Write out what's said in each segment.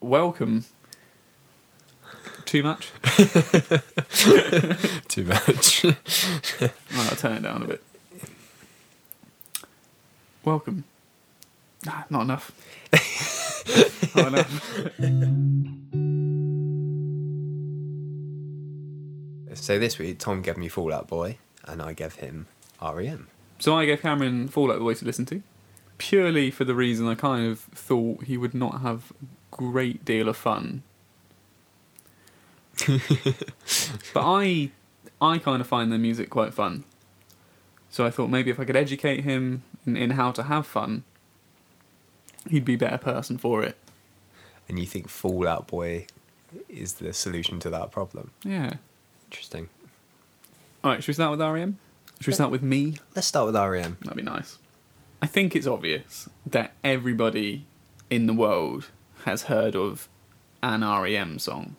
welcome. Too much? Too much. Right, I'll turn it down a bit. Welcome. Nah, not enough. not enough. so this week, Tom gave me Fall Out Boy, and I gave him REM. So I gave Cameron Fall Out Boy to listen to, purely for the reason I kind of thought he would not have great deal of fun. but I, I kind of find the music quite fun. So I thought maybe if I could educate him in, in how to have fun, he'd be a better person for it. And you think Fall Out Boy is the solution to that problem? Yeah. Interesting. All right, should we start with REM? Should we start with me? Let's start with REM. That'd be nice. I think it's obvious that everybody in the world has heard of an REM song.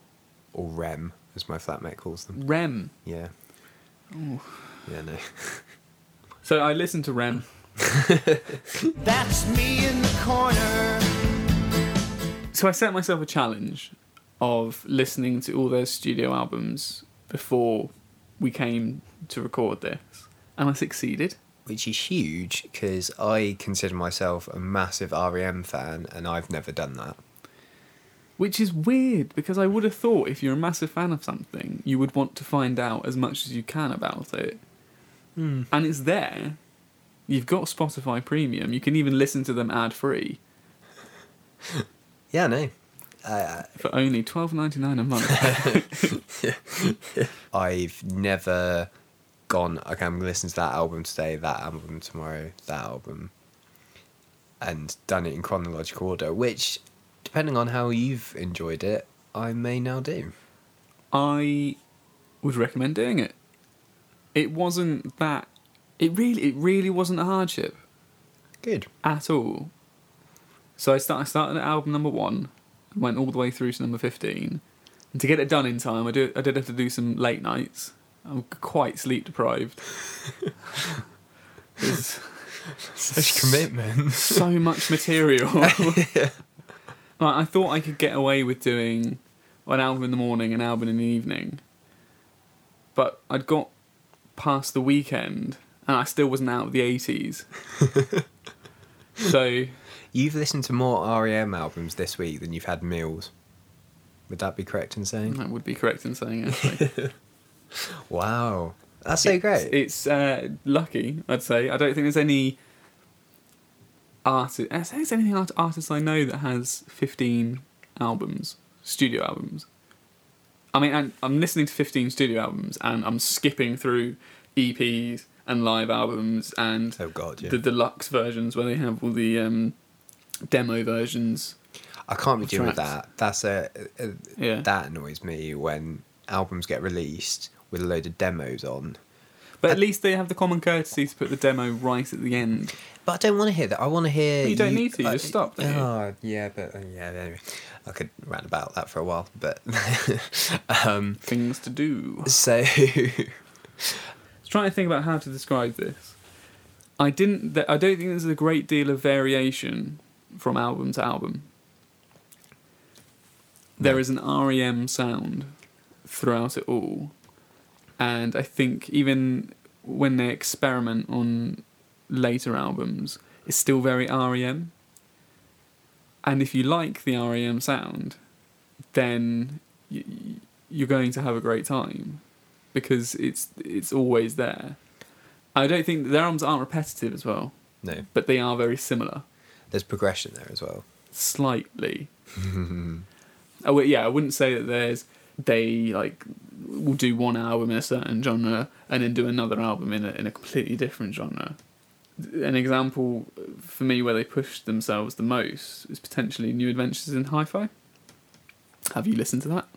Or REM, as my flatmate calls them. REM. Yeah. Oh. Yeah, no. So I listened to REM. That's me in the corner. So I set myself a challenge of listening to all their studio albums before we came to record this. And I succeeded. Which is huge because I consider myself a massive REM fan, and I've never done that. Which is weird because I would have thought if you're a massive fan of something, you would want to find out as much as you can about it. And it's there. You've got Spotify Premium. You can even listen to them ad free Yeah, no. Uh, for only twelve ninety nine a month. I've never gone, okay, I'm going to listen to that album today, that album tomorrow, that album, and done it in chronological order, which, depending on how you've enjoyed it, I may now do. I would recommend doing it. It wasn't that. It really, it really wasn't a hardship Good. at all. So I start, I started at album number one, and went all the way through to number fifteen, and to get it done in time, I do, I did have to do some late nights. I'm quite sleep deprived. Such commitment. so much material. like, I thought I could get away with doing an album in the morning, an album in the evening, but I'd got past the weekend and I still wasn't out of the eighties. so You've listened to more REM albums this week than you've had meals. Would that be correct in saying? that would be correct in saying actually. Wow. That's so great. It's uh, lucky, I'd say. I don't think there's any artist. I think there's anything art- artist I know that has 15 albums, studio albums. I mean, I'm, I'm listening to 15 studio albums and I'm skipping through EPs and live albums and oh, God, yeah. the deluxe versions where they have all the um, demo versions. I can't be doing with tracks. that. That's a, a Yeah. that annoys me when albums get released with a load of demos on. But at least they have the common courtesy to put the demo right at the end. But I don't want to hear that. I want to hear. You don't need to, you just stop, you? Oh, yeah, but uh, yeah. Anyway, I could rant about that for a while, but um, Things to do. so I was trying to think about how to describe this. I didn't. th- I don't think there's a great deal of variation from album to album. There No. is an REM sound throughout it all, and I think even when they experiment on later albums, it's still very REM. And if you like the REM sound, then you're going to have a great time because it's it's always there. I don't think their albums aren't repetitive as well, no, but they are very similar, there's progression there as well. slightly. oh well, yeah, I wouldn't say that there's they like will do one album in a certain genre and then do another album in a in a completely different genre. An example for me where they pushed themselves the most is potentially New Adventures in Hi-Fi. Have you listened to that?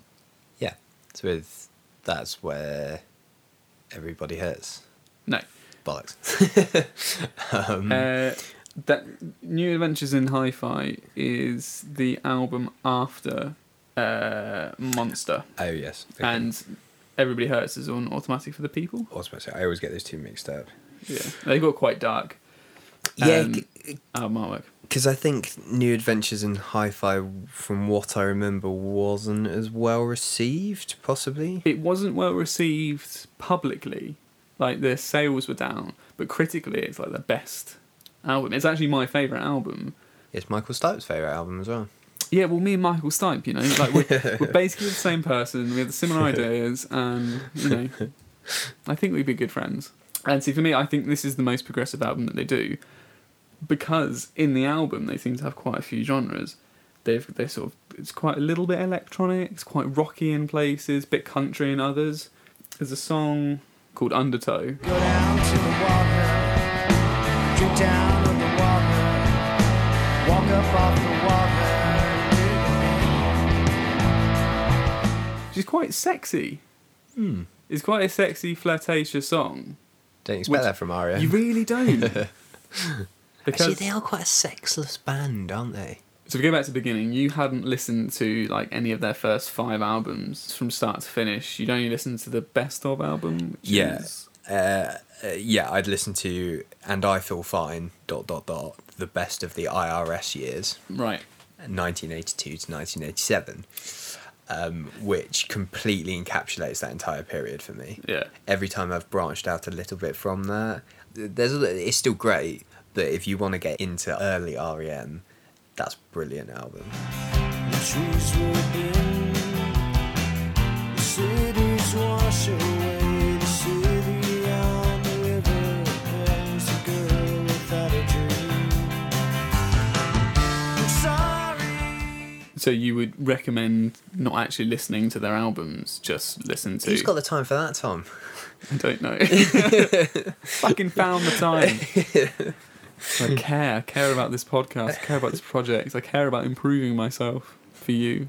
Yeah, it's with that's where everybody hurts. No. Bollocks. um, Uh, that New Adventures in Hi-Fi is the album after uh, Monster, oh yes, okay. and Everybody Hurts is on Automatic for the People. Automatic. I always get those two mixed up. Yeah, they got quite dark Yeah, Um, artwork. Because I think New Adventures in Hi-Fi, from what I remember, wasn't as well received. Possibly. It wasn't well received publicly, like the sales were down, but critically, it's like the best album. It's actually my favorite album. It's Michael Stipe's favorite album as well. Yeah, well, me and Michael Stipe, you know, like we're, we're basically the same person. We have the similar ideas, and you know, I think we'd be good friends. And see, for me, I think this is the most progressive album that they do, because in the album they seem to have quite a few genres. They've they sort of it's quite a little bit electronic, it's quite rocky in places, bit country in others. There's a song called Undertow. Is quite sexy. Hmm. It's quite a sexy, flirtatious song. Don't expect that from Aria. You really don't. Actually, they are quite a sexless band, aren't they? so to go back to the beginning, you hadn't listened to like any of their first five albums from start to finish. You'd only listened to the best of album. Which Yeah. is- Uh, uh, yeah, I'd listen to "And I Feel Fine." Dot dot dot. The best of the IRS years, right. 1982 to 1987, um, which completely encapsulates that entire period for me. Yeah. Every time I've branched out a little bit from that, there's a, it's still great. But if you want to get into early REM, that's a brilliant album. So you would recommend not actually listening to their albums, just listen to. Who's got the time for that, Tom? I don't know. Fucking found the time. I care. I care about this podcast. I care about this project. I care about improving myself for you.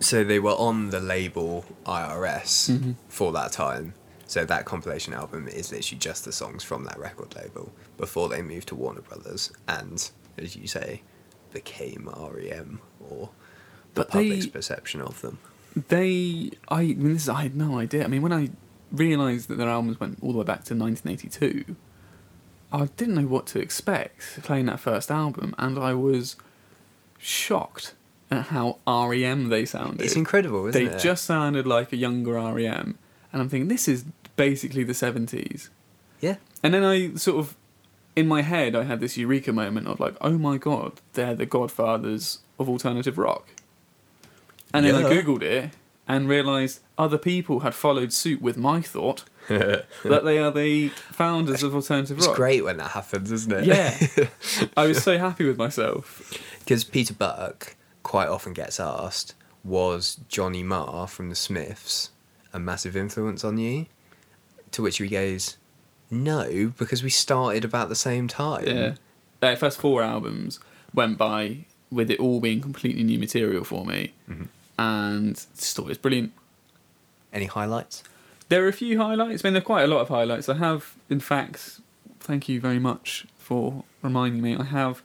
So they were on the label IRS Mhm. for that time. So that compilation album is literally just the songs from that record label before they moved to Warner Brothers and, as you say, became REM or the But they- public's perception of them. They, I, I mean, this is, I had no idea. I mean, when I realised that their albums went all the way back to 1982, I didn't know what to expect playing that first album, and I was shocked at how REM they sounded. It's incredible, isn't they it? They just sounded like a younger REM, and I'm thinking this is basically the 70s. yeah. And then I sort of, in my head, I had this eureka moment of like, oh my god, they're the godfathers of alternative rock. And then I googled it and realised other people had followed suit with my thought that they are the founders of alternative It's rock. great when that happens, isn't it? Yeah, I was so happy with myself. Because Peter Buck quite often gets asked, was Johnny Marr from the Smiths a massive influence on you? To which he goes, no, because we started about the same time. Yeah, their first four albums went by with it all being completely new material for me, Mhm. and just thought it was brilliant. Any highlights? There are a few highlights. I mean, there are quite a lot of highlights. I have, in fact, thank you very much for reminding me. I have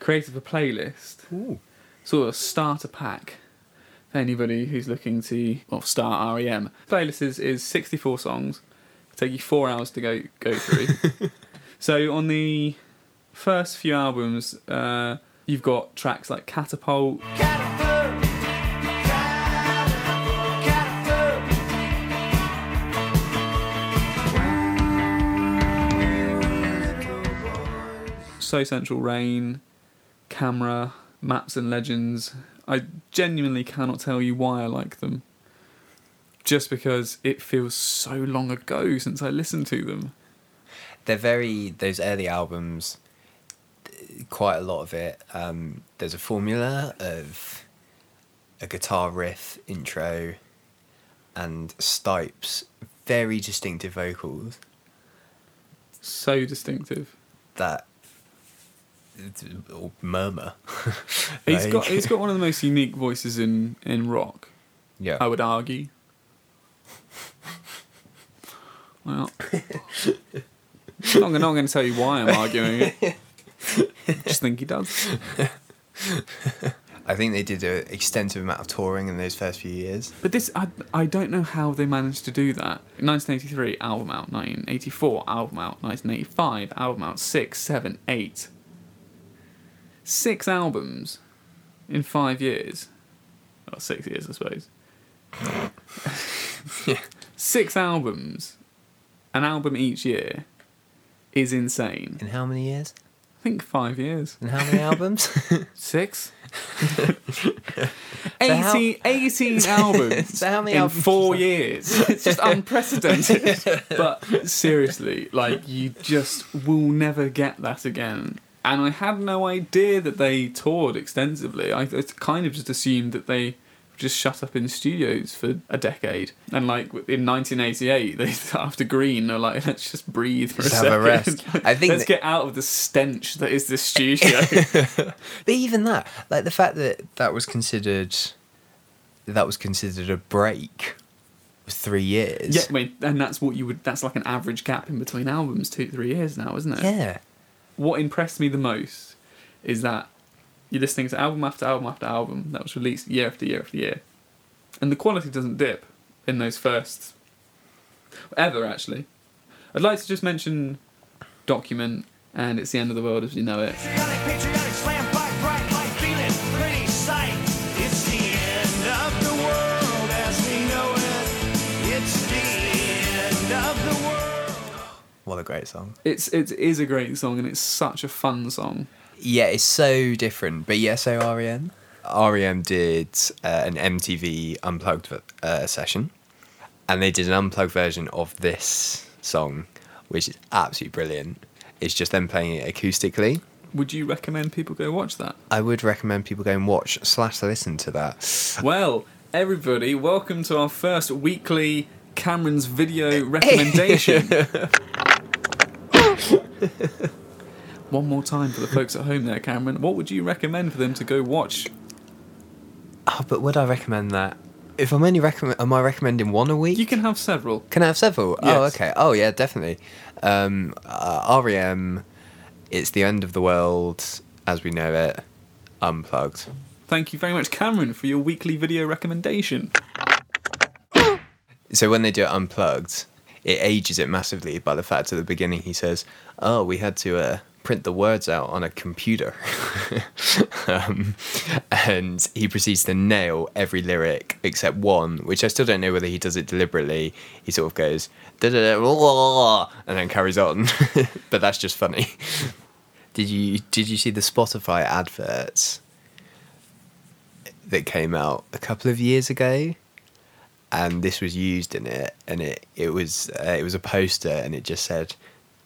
created a playlist, Ooh. sort of starter pack for anybody who's looking to well, start REM. Playlist is, is 64 songs. Take you four hours to go go through. so on the first few albums, uh, you've got tracks like Catapult, Catapult, catapult, So Central Rain, Camera, Maps and Legends. I genuinely cannot tell you why I like them. Just because it feels so long ago since I listened to them. They're very, those early albums, quite a lot of it, um, there's a formula of a guitar riff intro and Stipe's very distinctive vocals So distinctive. that or murmur. He's Like- got he's got one of the most unique voices in, in rock, yeah. I would argue. Well, I'm not going to tell you why I'm arguing it. Just think he does. I think they did an extensive amount of touring in those first few years. But this, I, I don't know how they managed to do that. 1983, album out. 1984, album out. 1985, album out. 6, 7, 8. six albums in five years. Well, six years, I suppose. Six albums, an album each year, is insane. In how many years? I think five years. And how many albums? Six? how- 18, 18 albums So how many in albums four years. It's just unprecedented. but seriously, like, you just will never get that again. And I had no idea that they toured extensively. I, I kind of just assumed that they just shut up in studios for a decade. And like in 1988, they after Green, they're like, let's just breathe for Just a have second. a rest. I think let's that- get out of the stench that is the studio. But even that, like the fact that that was considered, that was considered a break, was three years. Yeah, I mean, and that's what you would. That's like an average gap in between albums, two, three years now, isn't it? Yeah. What impressed me the most is that you're listening to album after album after album that was released year after year after year, and the quality doesn't dip in those first ever. Actually, I'd like to just mention "Document" and "It's the End of the World as We Know It." Patriotic, patriotic, slam fight, bright light, feeling pretty sight. It's the end of the world as we know it. It's the end of the world. What a great song. It's it is a great song and it's such a fun song. Yeah, it's so different. But yeah, so REM. REM did uh, an MTV unplugged uh, session, and they did an unplugged version of this song, which is absolutely brilliant. It's just them playing it acoustically. Would you recommend people go watch that? I would recommend people go and watch slash listen to that. Well, everybody, welcome to our first weekly Cameron's video recommendation. One more time for the folks at home there, Cameron. What would you recommend for them to go watch? Oh, but would I recommend that? If I'm only recommend, am I recommending one a week? You can have several. Can I have several? Oh, okay. Oh, yeah, definitely. Um, uh, REM, It's the End of the World as we know it, unplugged. Thank you very much, Cameron, for your weekly video recommendation. So when they do it unplugged, it ages it massively by the fact at the beginning he says, "Oh, we had to uh, print the words out on a computer," um, and he proceeds to nail every lyric except one, which I still don't know whether he does it deliberately. He sort of goes, "Da-da-da, and then carries on, but that's just funny. Did you did you see the Spotify adverts that came out a couple of years ago? and this was used in it, and it it was uh, it was a poster, and it just said,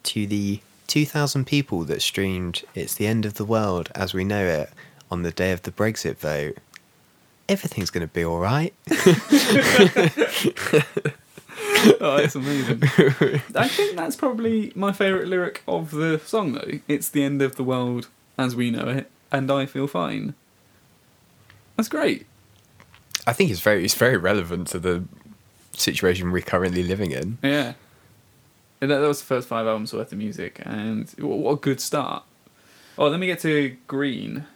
"To the two thousand people that streamed, it's the end of the world as we know it on the day of the Brexit vote. Everything's going to be all right." oh, it's amazing. I think that's probably my favourite lyric of the song, though. It's the end of the world as we know it, and I feel fine. That's great. I think it's very it's very relevant to the situation we're currently living in. Yeah. And that, that was the first five albums worth of music, and what, what a good start. Oh, let me get to Green,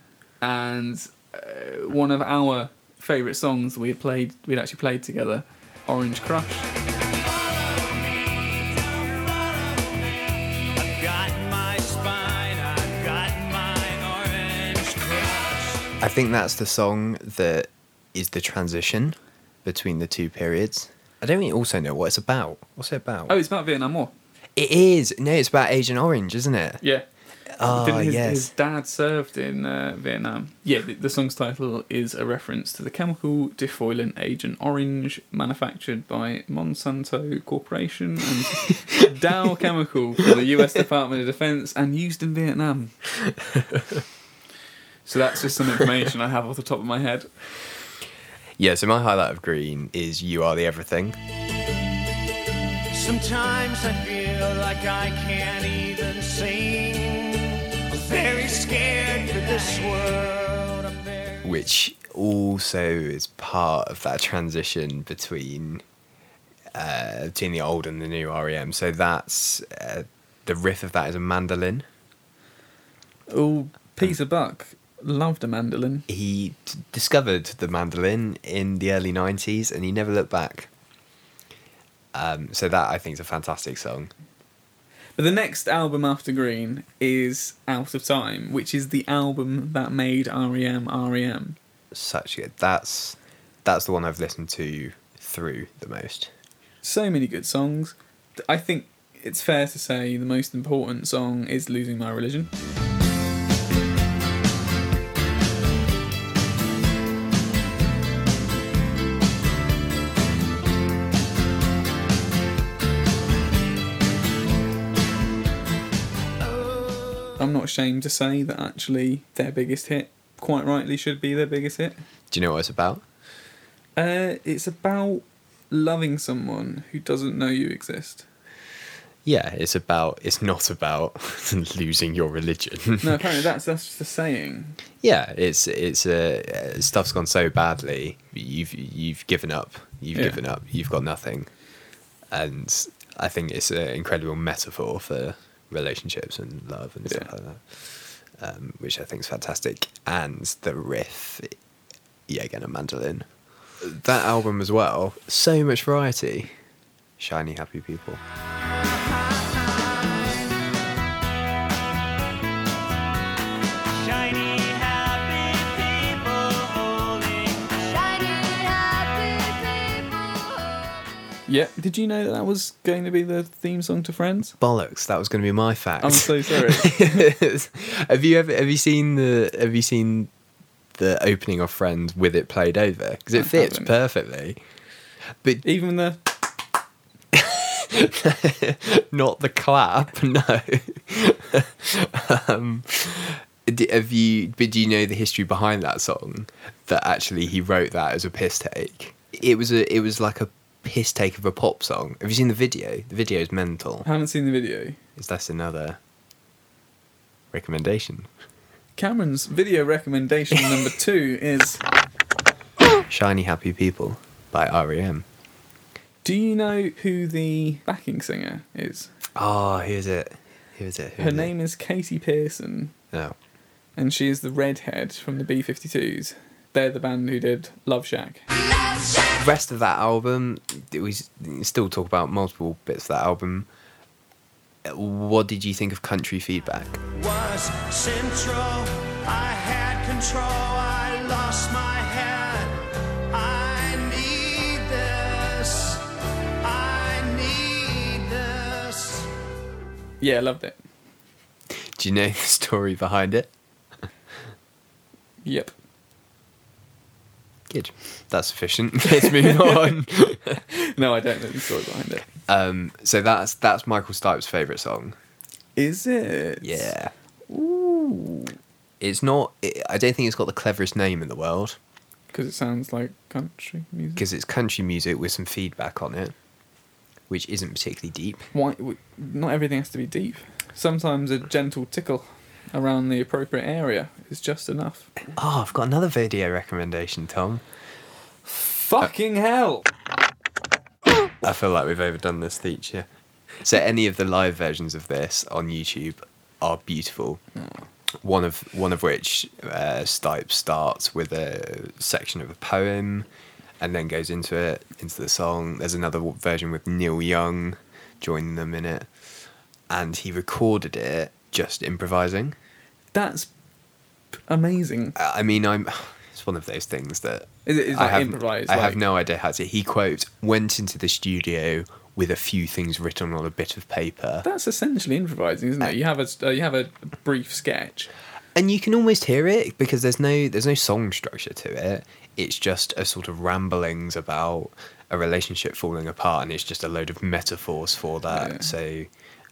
and uh, one of our favourite songs we had played, we'd actually played together, Orange Crush. I've got my spine, I've got my orange crush. I think that's the song that is the transition between the two periods. I don't really also know what it's about. What's it about? Oh, it's about Vietnam War. It is. No, it's about Agent Orange, isn't it? Yeah. Oh, Didn't his, yes. his dad served in uh, Vietnam. Yeah, the, the song's title is a reference to the chemical defoliant Agent Orange, manufactured by Monsanto Corporation and Dow Chemical for the U.S. Department of Defense and used in Vietnam. So that's just some information I have off the top of my head. Yeah, so my highlight of Green is You Are the Everything. Sometimes I feel like I can't even sing. I'm very scared for this world. I'm very which also is part of that transition between uh, between the old and the new REM. So that's uh, the riff of that is a mandolin. Oh, Peter Buck loved a mandolin. He t- discovered the mandolin in the early '90s, and he never looked back. Um, so that I think is a fantastic song. But the next album after Green is Out of Time, which is the album that made REM REM. Such good. That's that's the one I've listened to through the most. So many good songs. I think it's fair to say the most important song is Losing My Religion. Not ashamed to say that actually their biggest hit, quite rightly, should be their biggest hit. Do you know what it's about? Uh, it's about loving someone who doesn't know you exist. Yeah, it's about. It's not about losing your religion. No, apparently that's that's just a saying. yeah, it's it's uh, stuff's gone so badly. You've you've given up. You've Yeah. given up. You've got nothing. And I think it's an incredible metaphor for relationships and love and stuff like that, um, which I think is fantastic. And the riff, yeah, again, a mandolin. That album as well, so much variety. Shiny, happy people. Yeah. Did you know that that was going to be the theme song to Friends? Bollocks! That was going to be my fact. I'm so sorry. have you ever have you seen the have you seen the opening of Friends with it played over because it fits perfectly, but Even the not the clap. No. um, have you? But do you know the history behind that song? That actually he wrote that as a piss take. It was a it was like a piss take of a pop song. Have you seen the video? The video is mental. I haven't seen the video. Is that another recommendation? Cameron's video recommendation number two is Shiny Happy People by REM. Do you know who the backing singer is? Ah, oh, here's it. Here's it. Her name is Katie Pierson, No. and she is the redhead from the B 52s. They're the band who did Love Shack. The rest of that album, we still talk about multiple bits of that album. What did you think of Country Feedback? was central. I had control. I lost my head. I need this. I need this. Yeah, I loved it. Do you know the story behind it? Yep. That's sufficient. Let's move on. No, I don't know the story behind it. um, so that's that's Michael Stipe's favourite song. Is it? Yeah. Ooh. It's not. It, I don't think it's got the cleverest name in the world Because it sounds like country music. because it's country music with some feedback on it, which isn't particularly deep. Why? Not everything has to be deep. Sometimes a gentle tickle around the appropriate area is just enough. Oh, I've got another video recommendation, Tom. Fucking hell! I feel like we've overdone this feature. So any of the live versions of this on YouTube are beautiful. One of one of which uh, Stipe starts with a section of a poem, and then goes into it into the song. There's another version with Neil Young joining them in it, and he recorded it just improvising. That's amazing. I I mean, I'm. It's one of those things that Is it- is I have, improvised, I have no idea how to. He quote went into the studio with a few things written on a bit of paper, That's essentially improvising, isn't it? You have a uh, you have a brief sketch. and you can almost hear it because there's no there's no song structure to it. It's just a sort of ramblings about a relationship falling apart, and it's just a load of metaphors for that. Yeah. So,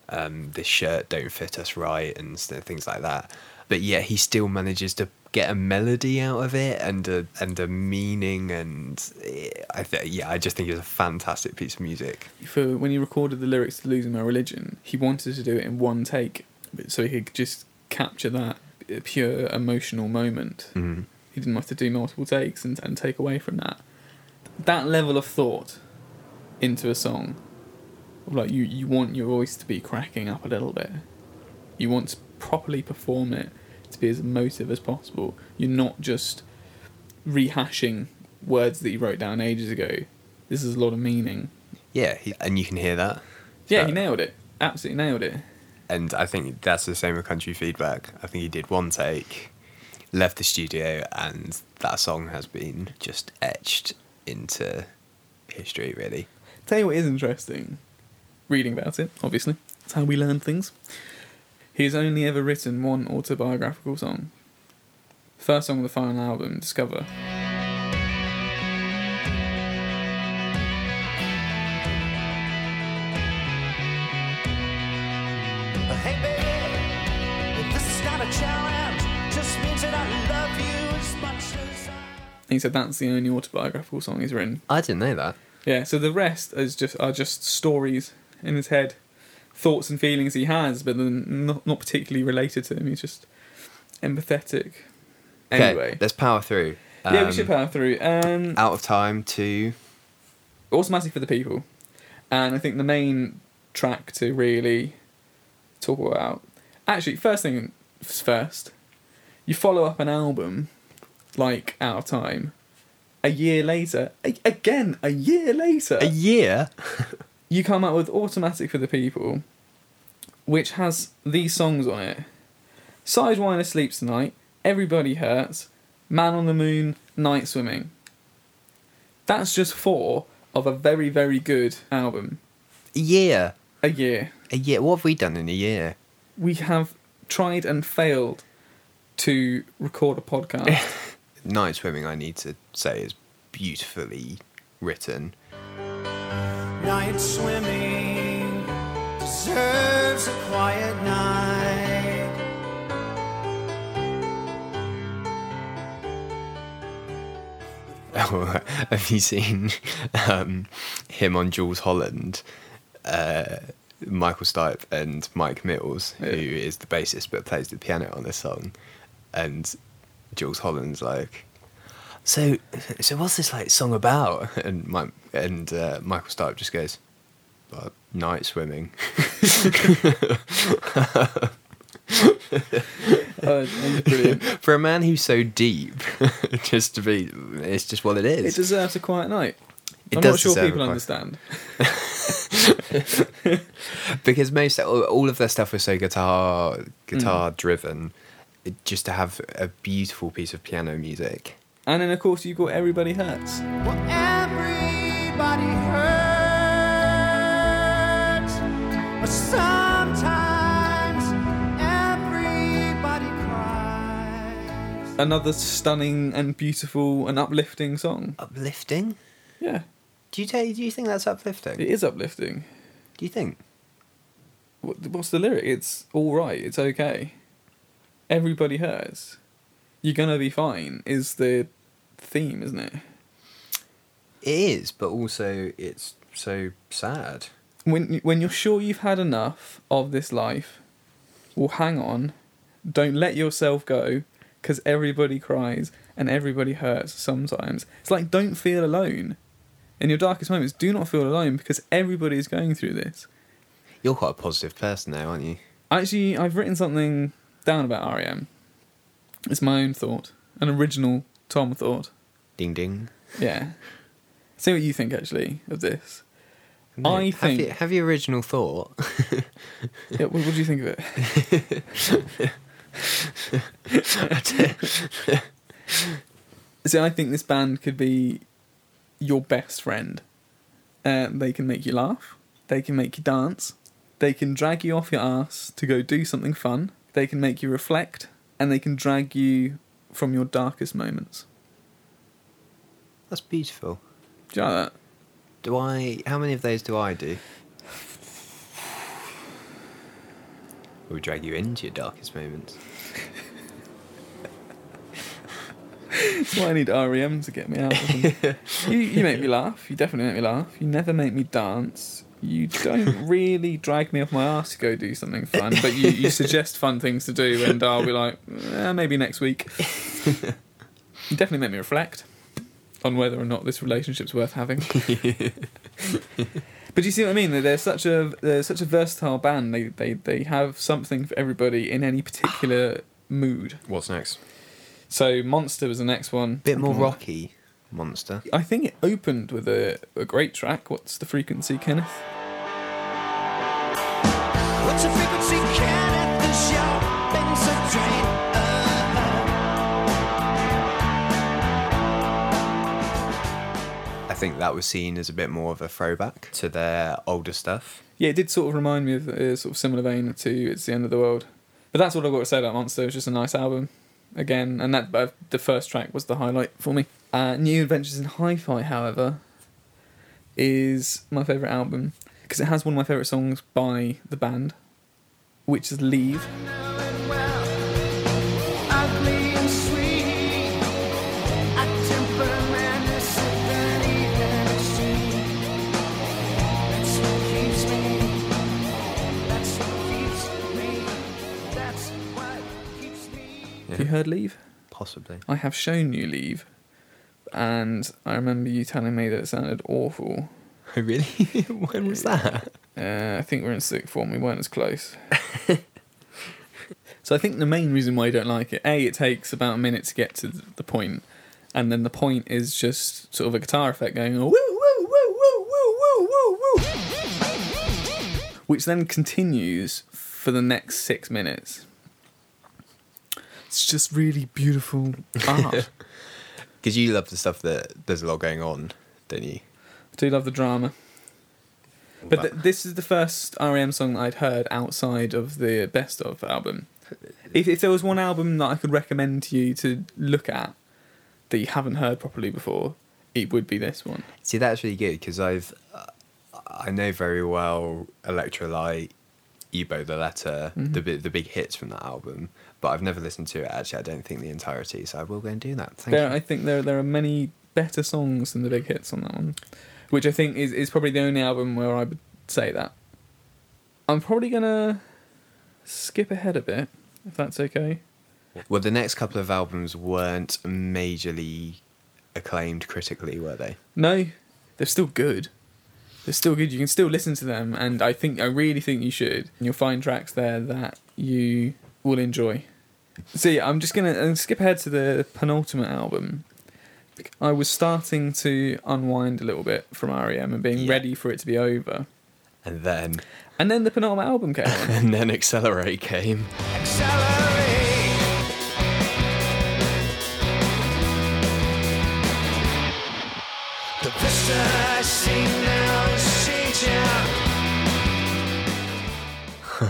um, this shirt don't fit us right, and things like that. But yet he still manages to get a melody out of it and a and a meaning, and eh, I th- yeah, I just think it's a fantastic piece of music. For when he recorded the lyrics to "Losing My Religion," he wanted to do it in one take, so he could just capture that uh, pure emotional moment. Mhm. He didn't have to do multiple takes and, and take away from that. That level of thought into a song, like you, you want your voice to be cracking up a little bit. You want to properly perform it to be as emotive as possible. You're not just rehashing words that you wrote down ages ago. This is a lot of meaning. Yeah, he, and you can hear that. Yeah, he nailed it. Absolutely nailed it. and I think that's the same with Country Feedback. I think he did one take, left the studio, and that song has been just etched into history. Really, Tell you what is interesting, reading about it, obviously. It's how we learn things. He's only ever written one autobiographical song. First song on the final album, Discover. Hey baby, this is not a challenge. Just means that I love you as much as I. And he said that's the only autobiographical song he's written. I didn't know that. Yeah, so the rest is just are just stories in his head, thoughts and feelings he has, but then not not particularly related to him. He's just empathetic. Anyway, okay, let's power through. yeah, we Um, should power through. Um, Out of time to automatic for the people, and I think the main track to really talk about. Actually, first thing first, you follow up an album like Out of Time. A year later, a- again, a year later, a year. you come out with Automatic for the People, which has these songs on it Sidewinder Sleeps Tonight, Everybody Hurts, Man on the Moon, Night Swimming. That's just four of a very, very good album. A year. A year. A year. What have we done in a year? We have tried and failed to record a podcast. Night swimming, I need to say, is beautifully written. Night swimming deserves a quiet night. Oh, have you seen um, him on Jools Holland? Uh, Michael Stipe and Mike Mills, Yeah. who is the bassist but plays the piano on this song, and Jools Holland's like, "So, so what's this like song about?" And Mike and uh, Michael Stipe just goes, well, "Night swimming." Oh. For a man who's so deep, just to be, it's just what it is. it deserves a quiet night. It I'm not sure people understand. because most all of their stuff was so guitar guitar driven just to have a beautiful piece of piano music And then, of course, you've got Everybody Hurts. Well, everybody hurts, but sometimes everybody cries. Another stunning and beautiful and uplifting song. uplifting Yeah, do you take, do you think that's uplifting it is uplifting. do you think What, what's the lyric? It's all right. It's okay. Everybody hurts. You're gonna be fine. Is the theme, isn't it? it is but also it's so sad When when you're sure you've had enough of this life, well, hang on. Don't let yourself go, because everybody cries and everybody hurts sometimes. It's like don't feel alone. In your darkest moments, do not feel alone because everybody is going through this. you're quite a positive person now aren't you Actually, I've written something down about REM. It's my own thought, an original Tom thought. ding ding Yeah. See what you think actually of this. No, I have think- you, have you original thought Yeah, what, what do you think of it? See, I think this band could be your best friend. Uh, they can make you laugh. They can make you dance. They can drag you off your ass to go do something fun. They can make you reflect, and they can drag you from your darkest moments. that's beautiful Do you like that? do i how many of those do i do we drag you into your darkest moments That's why I need REM to get me out. Of them. you, you make me laugh. You definitely make me laugh. You never make me dance. You don't really drag me off my ass to go do something fun, but you, you suggest fun things to do, and I'll be like, eh, maybe next week. You definitely make me reflect on whether or not this relationship's worth having. but you see what I mean? They're such a they're such a versatile band. They they they have something for everybody in any particular mood. what's next So Monster was the next one. bit more rocky monster I think it opened with a, a great track. What's the frequency, Kenneth? What's the frequency? Can it the show? Things are drained. I think that was seen as a bit more of a throwback to their older stuff. Yeah, it did sort of remind me of a sort of similar vein to It's the End of the World. But that's what I've got to say about Monster. It's just a nice album. Again, and that uh, the first track was the highlight for me. Uh, New Adventures in Hi-Fi, however, is my favourite album because it has one of my favourite songs by the band, which is Leave. Have you heard Leave? Possibly. I have shown you Leave, and I remember you telling me that it sounded awful. really? when was that? Uh, I think we're in sick form. We weren't as close. so I think the main reason why I don't like it, a, it takes about a minute to get to the point, and then the point is just sort of a guitar effect going woo woo woo woo woo woo woo woo, which then continues for the next six minutes. It's just really beautiful art. Because you love the stuff that there's a lot going on, don't you? I do love the drama. But th- this is the first REM song that I'd heard outside of the best of album. If, if there was one album that I could recommend to you to look at that you haven't heard properly before, it would be this one. See, that's really good because I've uh, I know very well Electrolite, E-Bow the Letter, Mhm. the the big hits from that album, but I've never listened to it. Actually, I don't think the entirety, so I will go and do that. Thank There, you. I think there there are many better songs than the big hits on that one, which I think is, is probably the only album where I would say that. I'm probably gonna skip ahead a bit, if that's okay. Well, the next couple of albums weren't majorly acclaimed critically, were they? No, they're still good. They're still good. You can still listen to them, and I think I really think you should. And you'll find tracks there that you will enjoy. So yeah, I'm just gonna uh, skip ahead to the penultimate album. I was starting to unwind a little bit from REM and being Yeah. ready for it to be over, And then and then the penultimate album came and then Accelerate came. Accelerate.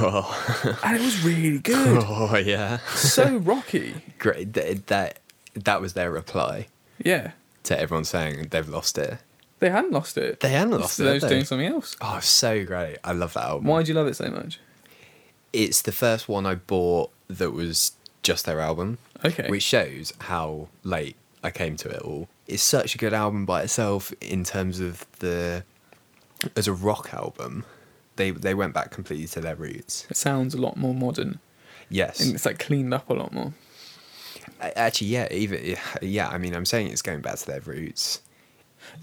Oh, and it was really good. Oh yeah, so rocky. great. That, that that was their reply Yeah, to everyone saying they've lost it. they hadn't lost it. They hadn't lost so it. They had was doing something else. Oh, so great! I love that album. Why do you love it so much? It's the first one I bought that was just their album, Okay. which shows how late I came to it all. It's such a good album by itself in terms of the as a rock album. They they went back completely to their roots. It sounds a lot more modern. Yes, And it's like cleaned up a lot more. Actually, yeah. Even yeah, I mean, I'm saying it's going back to their roots.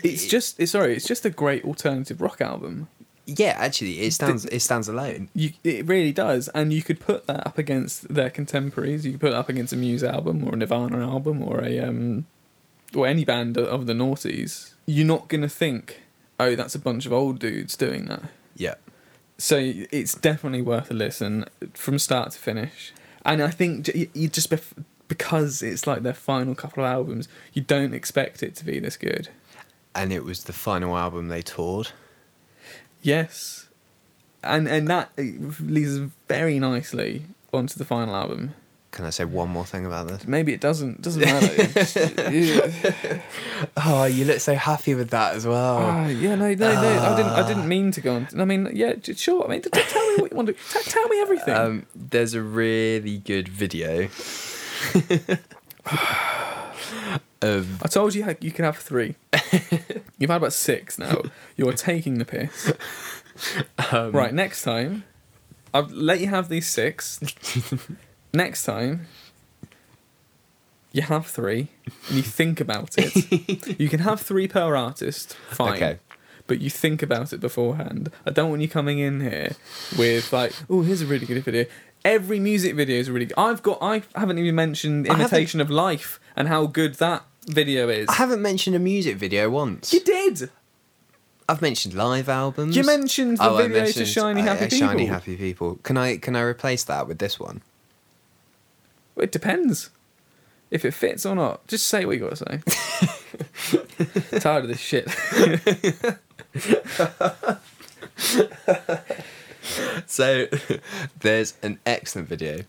It's It- just it's sorry, it's just a great alternative rock album. Yeah, actually, it stands it stands alone. You it really does, and you could put that up against their contemporaries. You could put it up against a Muse album or a Nirvana album or a um or any band of- of the noughties. You're not gonna think, oh, that's a bunch of old dudes doing that. Yeah, So it's definitely worth a listen from start to finish. And I think you just bef- because it's like their final couple of albums, you don't expect it to be this good. and it was the final album they toured. Yes, and and that uh, leads us very nicely onto the final album. Can I say one more thing about this? Maybe it doesn't doesn't matter. Yeah. Oh, you look so happy with that as well. Ah, yeah, no, no, no. I didn't. I didn't mean to go on. I mean, yeah, sure. I mean, t- t- tell me what you want to. T- tell me everything. Um, there's a really good video. of I told you you can have three. You've had about six now. You're taking the piss. um, Right, next time, I'll let you have these six. next time, you have three and you think about it. you can have three per artist, fine. Okay. But you think about it beforehand. I don't want you coming in here with like, oh, here's a really good video. Every music video is really good. I've got. I haven't even mentioned I "Imitation of Life" and how good that video is. I haven't mentioned a music video once. You did. I've mentioned live albums. You mentioned the Oh, video to Shiny uh, Happy uh, People. Shiny Happy People. Can I can I replace that with this one? Well, It depends if it fits or not. Just say what you got to say. Tired of this shit. So there's an excellent video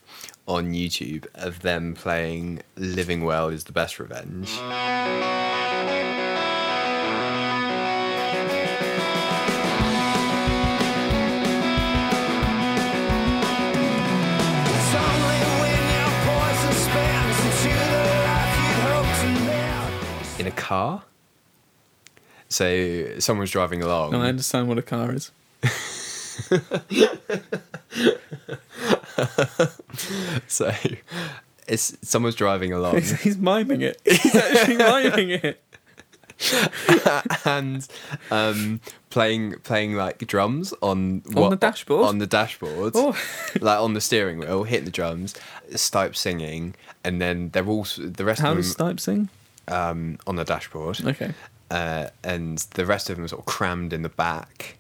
on YouTube of them playing "Living Well Is the Best Revenge." A car. So someone's driving along. No, I understand what a car is. So it's someone's driving along, He's, he's miming it. He's actually miming it. and um, playing playing like drums on On the dashboard? On the dashboard, Oh. like on the steering wheel, hitting the drums. Stipe singing, and then they're all the rest How of does them Stipe sing? Um, on the dashboard. Okay. Uh, and the rest of them are sort of crammed in the back.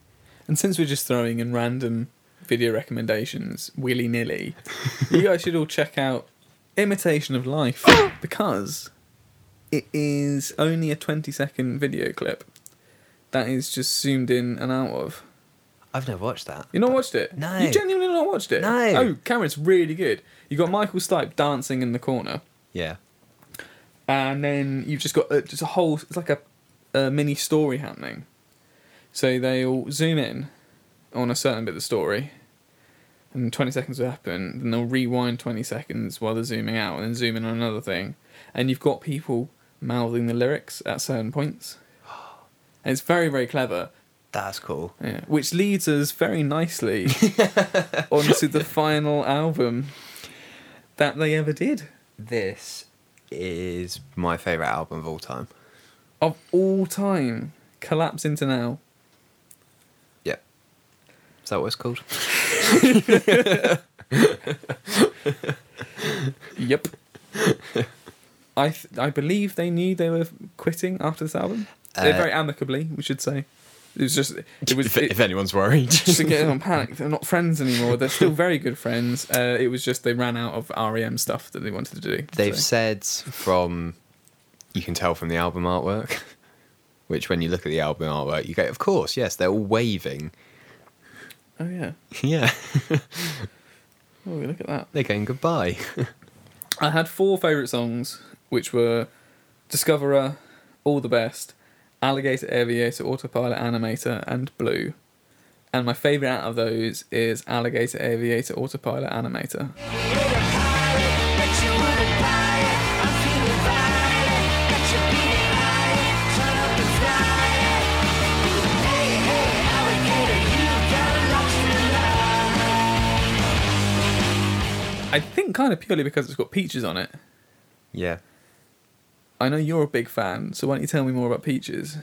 And since we're just throwing in random video recommendations willy nilly, you guys should all check out Imitation of Life because it is only a 20 second video clip that is just zoomed in and out of. I've never watched that. You not watched it? No. You genuinely not watched it? No. Oh, Cameron, it's really good. You got Michael Stipe dancing in the corner, Yeah. And then you've just got uh, just a whole. It's like a, a mini story happening. So they'll zoom in on a certain bit of the story, and 20 seconds will happen. Then they'll rewind 20 seconds while they're zooming out, and then zoom in on another thing. And you've got people mouthing the lyrics at certain points. And it's very, very clever. That's cool. Yeah, which leads us very nicely onto the final album that they ever did This is my favourite album of all time. of all time. Collapse into now. Yep. Is that what it's called? Yep. I th- I believe they knew they were quitting after this album. Uh, very amicably, we should say. It was just it was if, it, if anyone's worried. just to get on panic. They're not friends anymore. They're still very good friends. Uh, it was just they ran out of REM stuff that they wanted to do. They've so. said from, you can tell from the album artwork, which when you look at the album artwork, you go, of course, yes, they're all waving. Oh yeah. Yeah, Oh, look at that. they're going goodbye. I had four favourite songs, which were Discoverer, All the Best, Alligator Aviator, Autopilot Antimatter, and Blue. And my favourite out of those is Alligator Aviator, Autopilot Antimatter. I think kind of purely because it's got Peaches on it. yeah. I know you're a big fan, so why don't you tell me more about Peaches?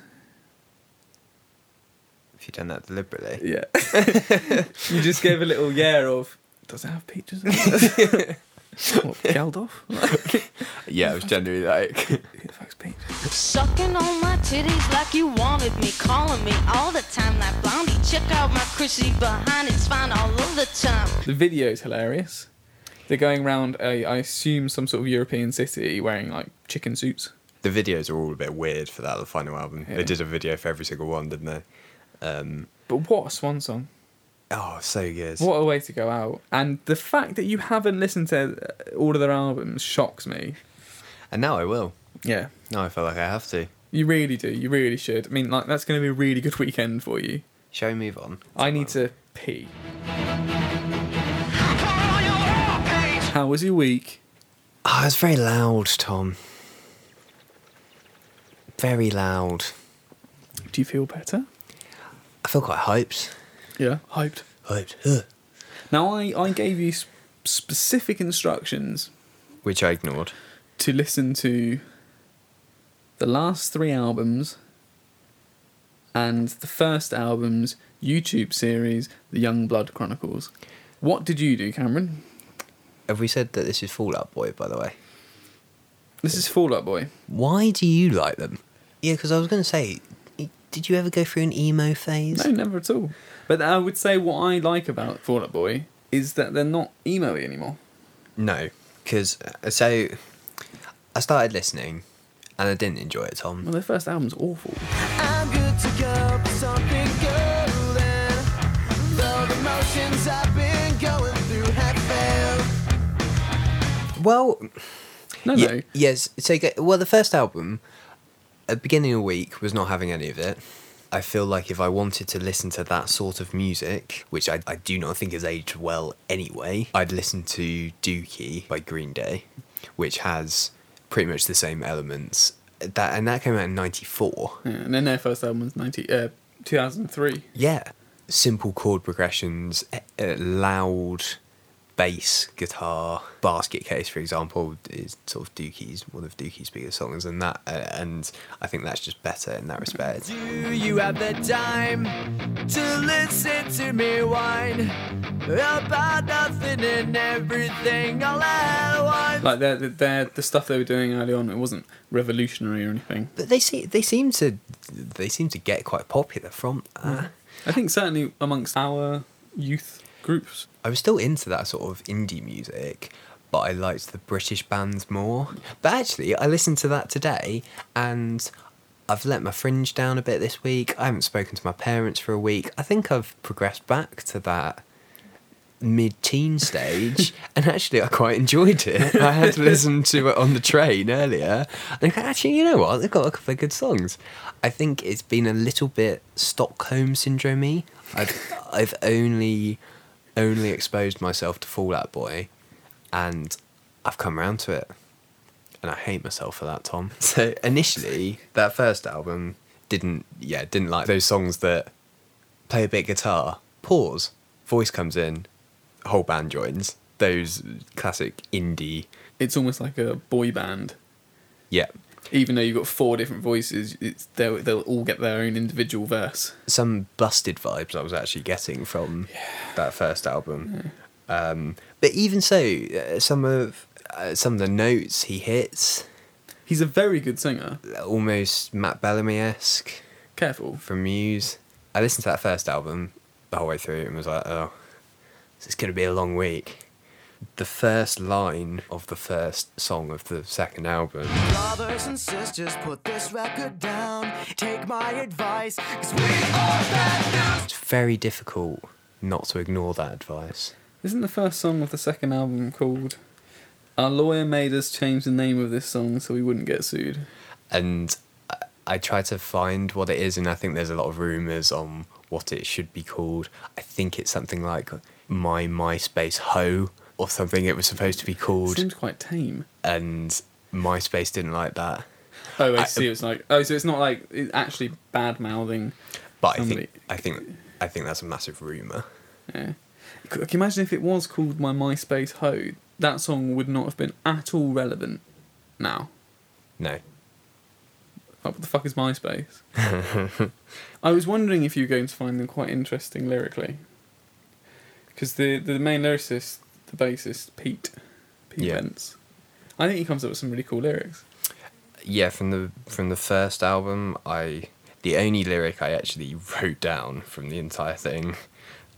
If you've done that deliberately. Yeah. you just gave a little yeah of, does it have peaches on it? what, Geldof? Yeah, it was generally like, It fucks peaches. Sucking on my titties like you wanted me, calling me all the time like Blondie. Check out my Chrissy behind, it's fine all of the time. The video's hilarious. They're going around, a, I assume, some sort of European city wearing like chicken suits. the videos are all a bit weird for that, the final album. Yeah. They did a video for every single one, didn't they? Um, But what a swan song. oh, so good. What a way to go out. And the fact that you haven't listened to uh, all of their albums shocks me. And now I will. Yeah. Now I feel like I have to. You really do. You really should. I mean, like, that's going to be a really good weekend for you. Shall we move on? I need to pee. How was your week? Oh, it was very loud, Tom. Very loud. Do you feel better? I feel quite hyped. Yeah, hyped. Hyped. Huh. Now, I, I gave you specific instructions Which I ignored. to listen to the last three albums and the first album's YouTube series, The Young Blood Chronicles. What did you do, Cameron? Have we said that this is Fall Out Boy, by the way? This is Fall Out Boy. Why do you like them? Yeah, because I was going to say, did did you ever go through an emo phase? No, never at all. But I would say what I like about Fall Out Boy is that they're not emo anymore. No, because uh, so I started listening, and I didn't enjoy it, Tom. Well, their first album's awful. I'm good to go for something golden. Well, No, Ye- no. yes. So, well, the first album, at the beginning of the week, was not having any of it. I feel like if I wanted to listen to that sort of music, which I, I do not think has aged well anyway, I'd listen to Dookie by Green Day, which has pretty much the same elements. That and that came out in '94. Yeah, and then their first album was 90, uh, 2003. Yeah, simple chord progressions, uh, loud bass guitar. Basket Case, for example, is sort of Dookie's one of Dookie's biggest songs, and that uh, and I think that's just better in that respect. Do you have the time to listen to me whine about nothing and everything all at once? Like their, their, the stuff they were doing early on, it wasn't revolutionary or anything. But they see they seem to they seem to get quite popular from that. I think certainly amongst our youth groups. I was still into that sort of indie music, but I liked the British bands more. But actually, I listened to that today, and I've let my fringe down a bit this week. I haven't spoken to my parents for a week. I think I've progressed back to that mid-teen stage, and actually, I quite enjoyed it. I had to listen to it on the train earlier. Think actually, you know what? They've got a couple of good songs. I think it's been a little bit Stockholm syndrome-y. I've I've only only exposed myself to Fall Out Boy, and I've come around to it, and I hate myself for that, Tom. So initially, that first album didn't, yeah, didn't like those songs that play a bit guitar, pause, voice comes in, whole band joins. Those classic indie, It's almost like a boy band. yeah. Even though you've got four different voices, it's they'll, they'll all get their own individual verse. Some busted vibes I was actually getting from that first album. Um, but even so, uh, some of uh, some of the notes he hits, He's a very good singer. almost Matt Bellamy esque Careful. from Muse. I listened to that first album the whole way through and was like, oh, this is going to be a long week. The first line of the first song of the second album, Brothers and sisters, put this record down. Take my advice, cause we are bad news. it's very difficult not to ignore that advice. Isn't the first song of the second album called Our Lawyer Made Us Change the Name of This Song So We Wouldn't Get Sued? And I, try to find what it is, and I think there's a lot of rumours on what it should be called. I think it's something like My MySpace Ho or something it was supposed to be called. Seems quite tame. and MySpace didn't like that. Oh, I I- see. It's like oh, so it's not like it's actually bad mouthing. But I think I think I think that's a massive rumor. Yeah. Can you imagine if it was called My MySpace Ho? That song would not have been at all relevant now. No, Like, what the fuck is MySpace? I was wondering if you were going to find them quite interesting lyrically. Because the, the main lyricist, bassist, Pete, Pete Yeah. Wentz, I think he comes up with some really cool lyrics. yeah, from the from the first album, I the only lyric I actually wrote down from the entire thing,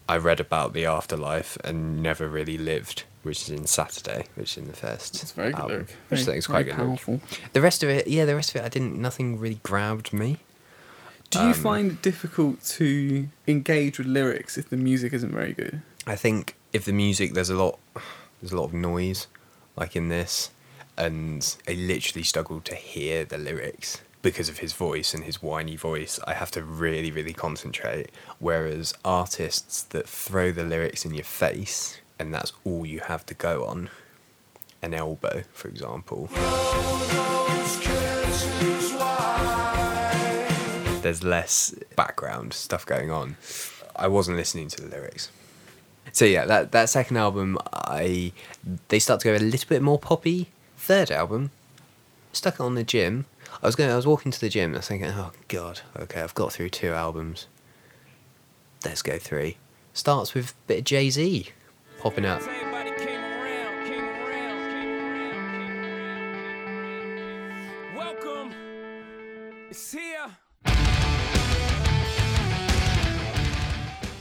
I read about the afterlife and never really lived, which is in Saturday, which is in the first. It's very good album, lyric. Which I think is quite very good. lyric. powerful. The rest of it, yeah, the rest of it, I didn't. Nothing really grabbed me. Do you Um, find it difficult to engage with lyrics if the music isn't very good? I think if the music there's a lot there's a lot of noise like in this and I literally struggle to hear the lyrics because of his voice and his whiny voice. I have to really really concentrate whereas artists that throw the lyrics in your face and that's all you have to go on an elbow for example there's less background stuff going on. I wasn't listening to the lyrics. So yeah, that that second album, I they start to go a little bit more poppy. Third album, stuck on the gym. I was going, I was walking to the gym. and I was thinking, oh god, okay, I've got through two albums. Let's go three. Starts with a bit of Jay Z popping up. Everybody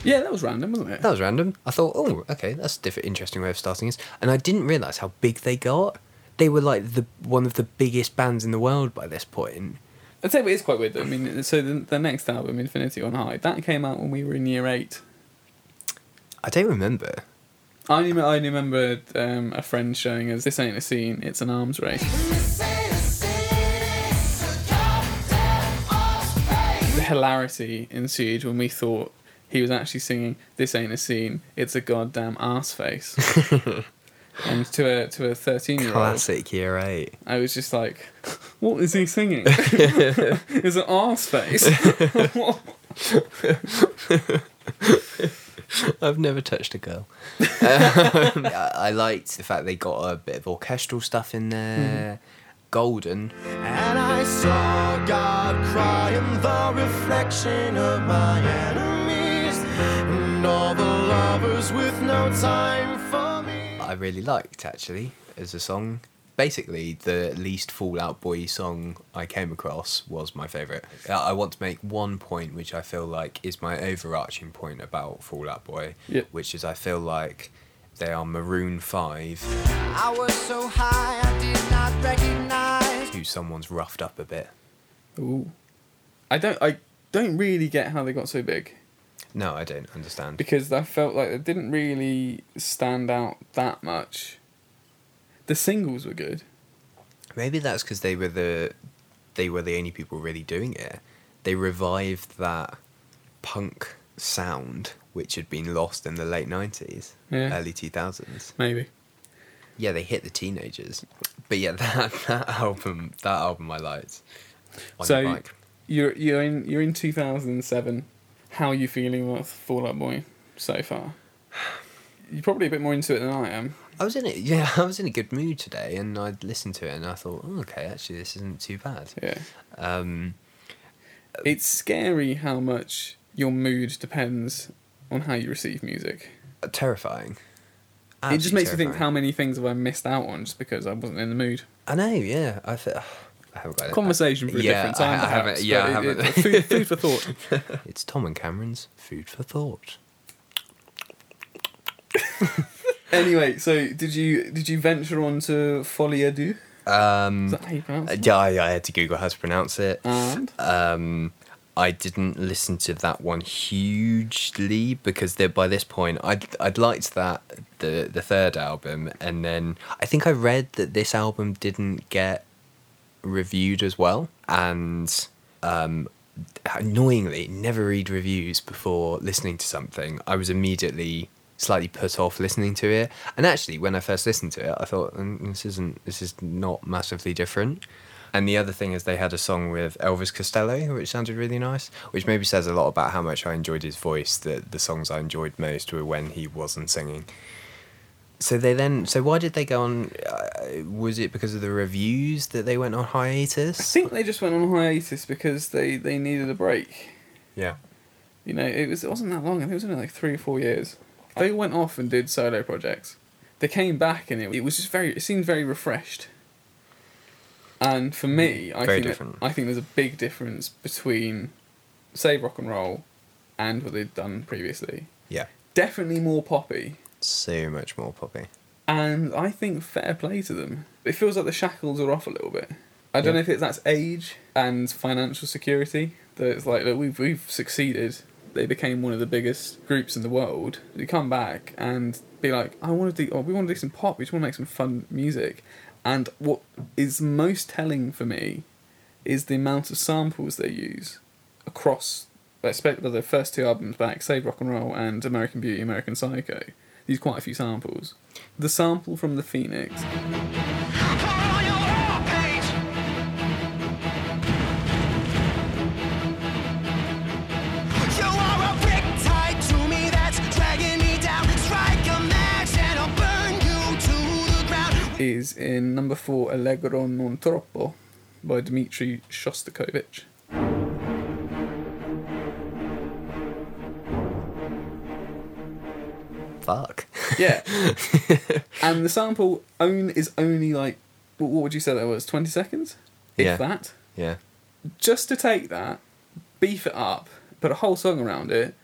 Yeah, that was random, wasn't it? That was random. I thought, oh, okay, that's a different, interesting way of starting this. And I didn't realise how big they got. They were like the one of the biggest bands in the world by this point. I'd say it is quite weird. Though. I mean, so the, the next album, Infinity on High, that came out when we were in year eight. I don't remember. I only, I only remember um, a friend showing us this ain't a scene, it's an arms race. The hilarity ensued when we thought he was actually singing "This ain't a scene, it's a goddamn ass face." and to a to a thirteen year old, Classic year eight. I was just like, "What is he singing? it's an ass face." I've never touched a girl. um, I I liked the fact they got a bit of orchestral stuff in there. Golden. And I saw God cry in the reflection of my enemies and all the lovers with no time for me. I really liked actually as a song. Basically, the least Fall Out Boy song I came across was my favourite. Uh, I want to make one point, which I feel like is my overarching point about Fall Out Boy, Yep. which is I feel like they are Maroon 5, I was so high I did not recognize. who someone's roughed up a bit. Ooh, I don't, I don't really get how they got so big No, I don't understand. because I felt like it didn't really stand out that much. The singles were good. Maybe that's because they were the they were the only people really doing it. They revived that punk sound which had been lost in the late nineties, Yeah. early two thousands. Maybe. Yeah, they hit the teenagers. But yeah, that that album that album I liked. On So-. You're you're in you're in two thousand and seven. How are you feeling with Fall Out Boy so far? You're probably a bit more into it than I am. I was in it. Yeah, I was in a good mood today, and I listened to it, and I thought, oh, okay, actually, this isn't too bad. Yeah. Um, It's scary how much your mood depends on how you receive music. terrifying. it just Absolutely makes you think how many things have I missed out on just because I wasn't in the mood. I know. Yeah, I feel. I haven't got it. Conversation for a Yeah, different time. I- I haven't- yeah, I haven't. it- food, food for thought. It's Tom and Cameron's food for thought. Anyway, so did you did you venture on to Folie à Deux? Um, Is that how you pronounce it? yeah, I, I had to Google how to pronounce it. And Um, I didn't listen to that one hugely because they by this point I'd I'd liked that the the third album and then I think I read that this album didn't get reviewed as well and um annoyingly never read reviews before listening to something I was immediately slightly put off listening to it and actually when I first listened to it I thought "Mm, this isn't this is not massively different and the other thing is they had a song with Elvis Costello, which sounded really nice, which maybe says a lot about how much I enjoyed his voice. That the songs I enjoyed most were when he wasn't singing. So they then, so why did they go on? Uh, was it because of the reviews that they went on hiatus? I think they just went on hiatus because they, they needed a break. Yeah. You know, it was it wasn't that long. I think it was only like three or four years. They went off and did solo projects. They came back and it, it was just very. It seemed very refreshed. And for me, I Very think that- different. I think there's a big difference between, Save Rock and Roll, and what they'd done previously. Yeah. Definitely more poppy, So much more poppy. and I think fair play to them. It feels like the shackles are off a little bit. I don't Yeah. know if it's that's age and financial security. That it's like look, we've we've succeeded. They became one of the biggest groups in the world. You come back and be like, I want to do. Oh, we want to do some pop. We just want to make some fun music. And what is most telling for me is the amount of samples they use across. Especially their first two albums back, Save Rock and Roll and American Beauty, American Psycho. These quite a few samples. The sample from the Phoenix You are a riptide to me that's dragging me down. Strike a match and I'll burn you to the ground. is in number four Allegro non troppo by Dmitri Shostakovich. Fuck. Yeah. and the sample own is only like what what would you say that was? Twenty seconds? If Yeah. that. Yeah. Just to take that, beef it up, put a whole song around it,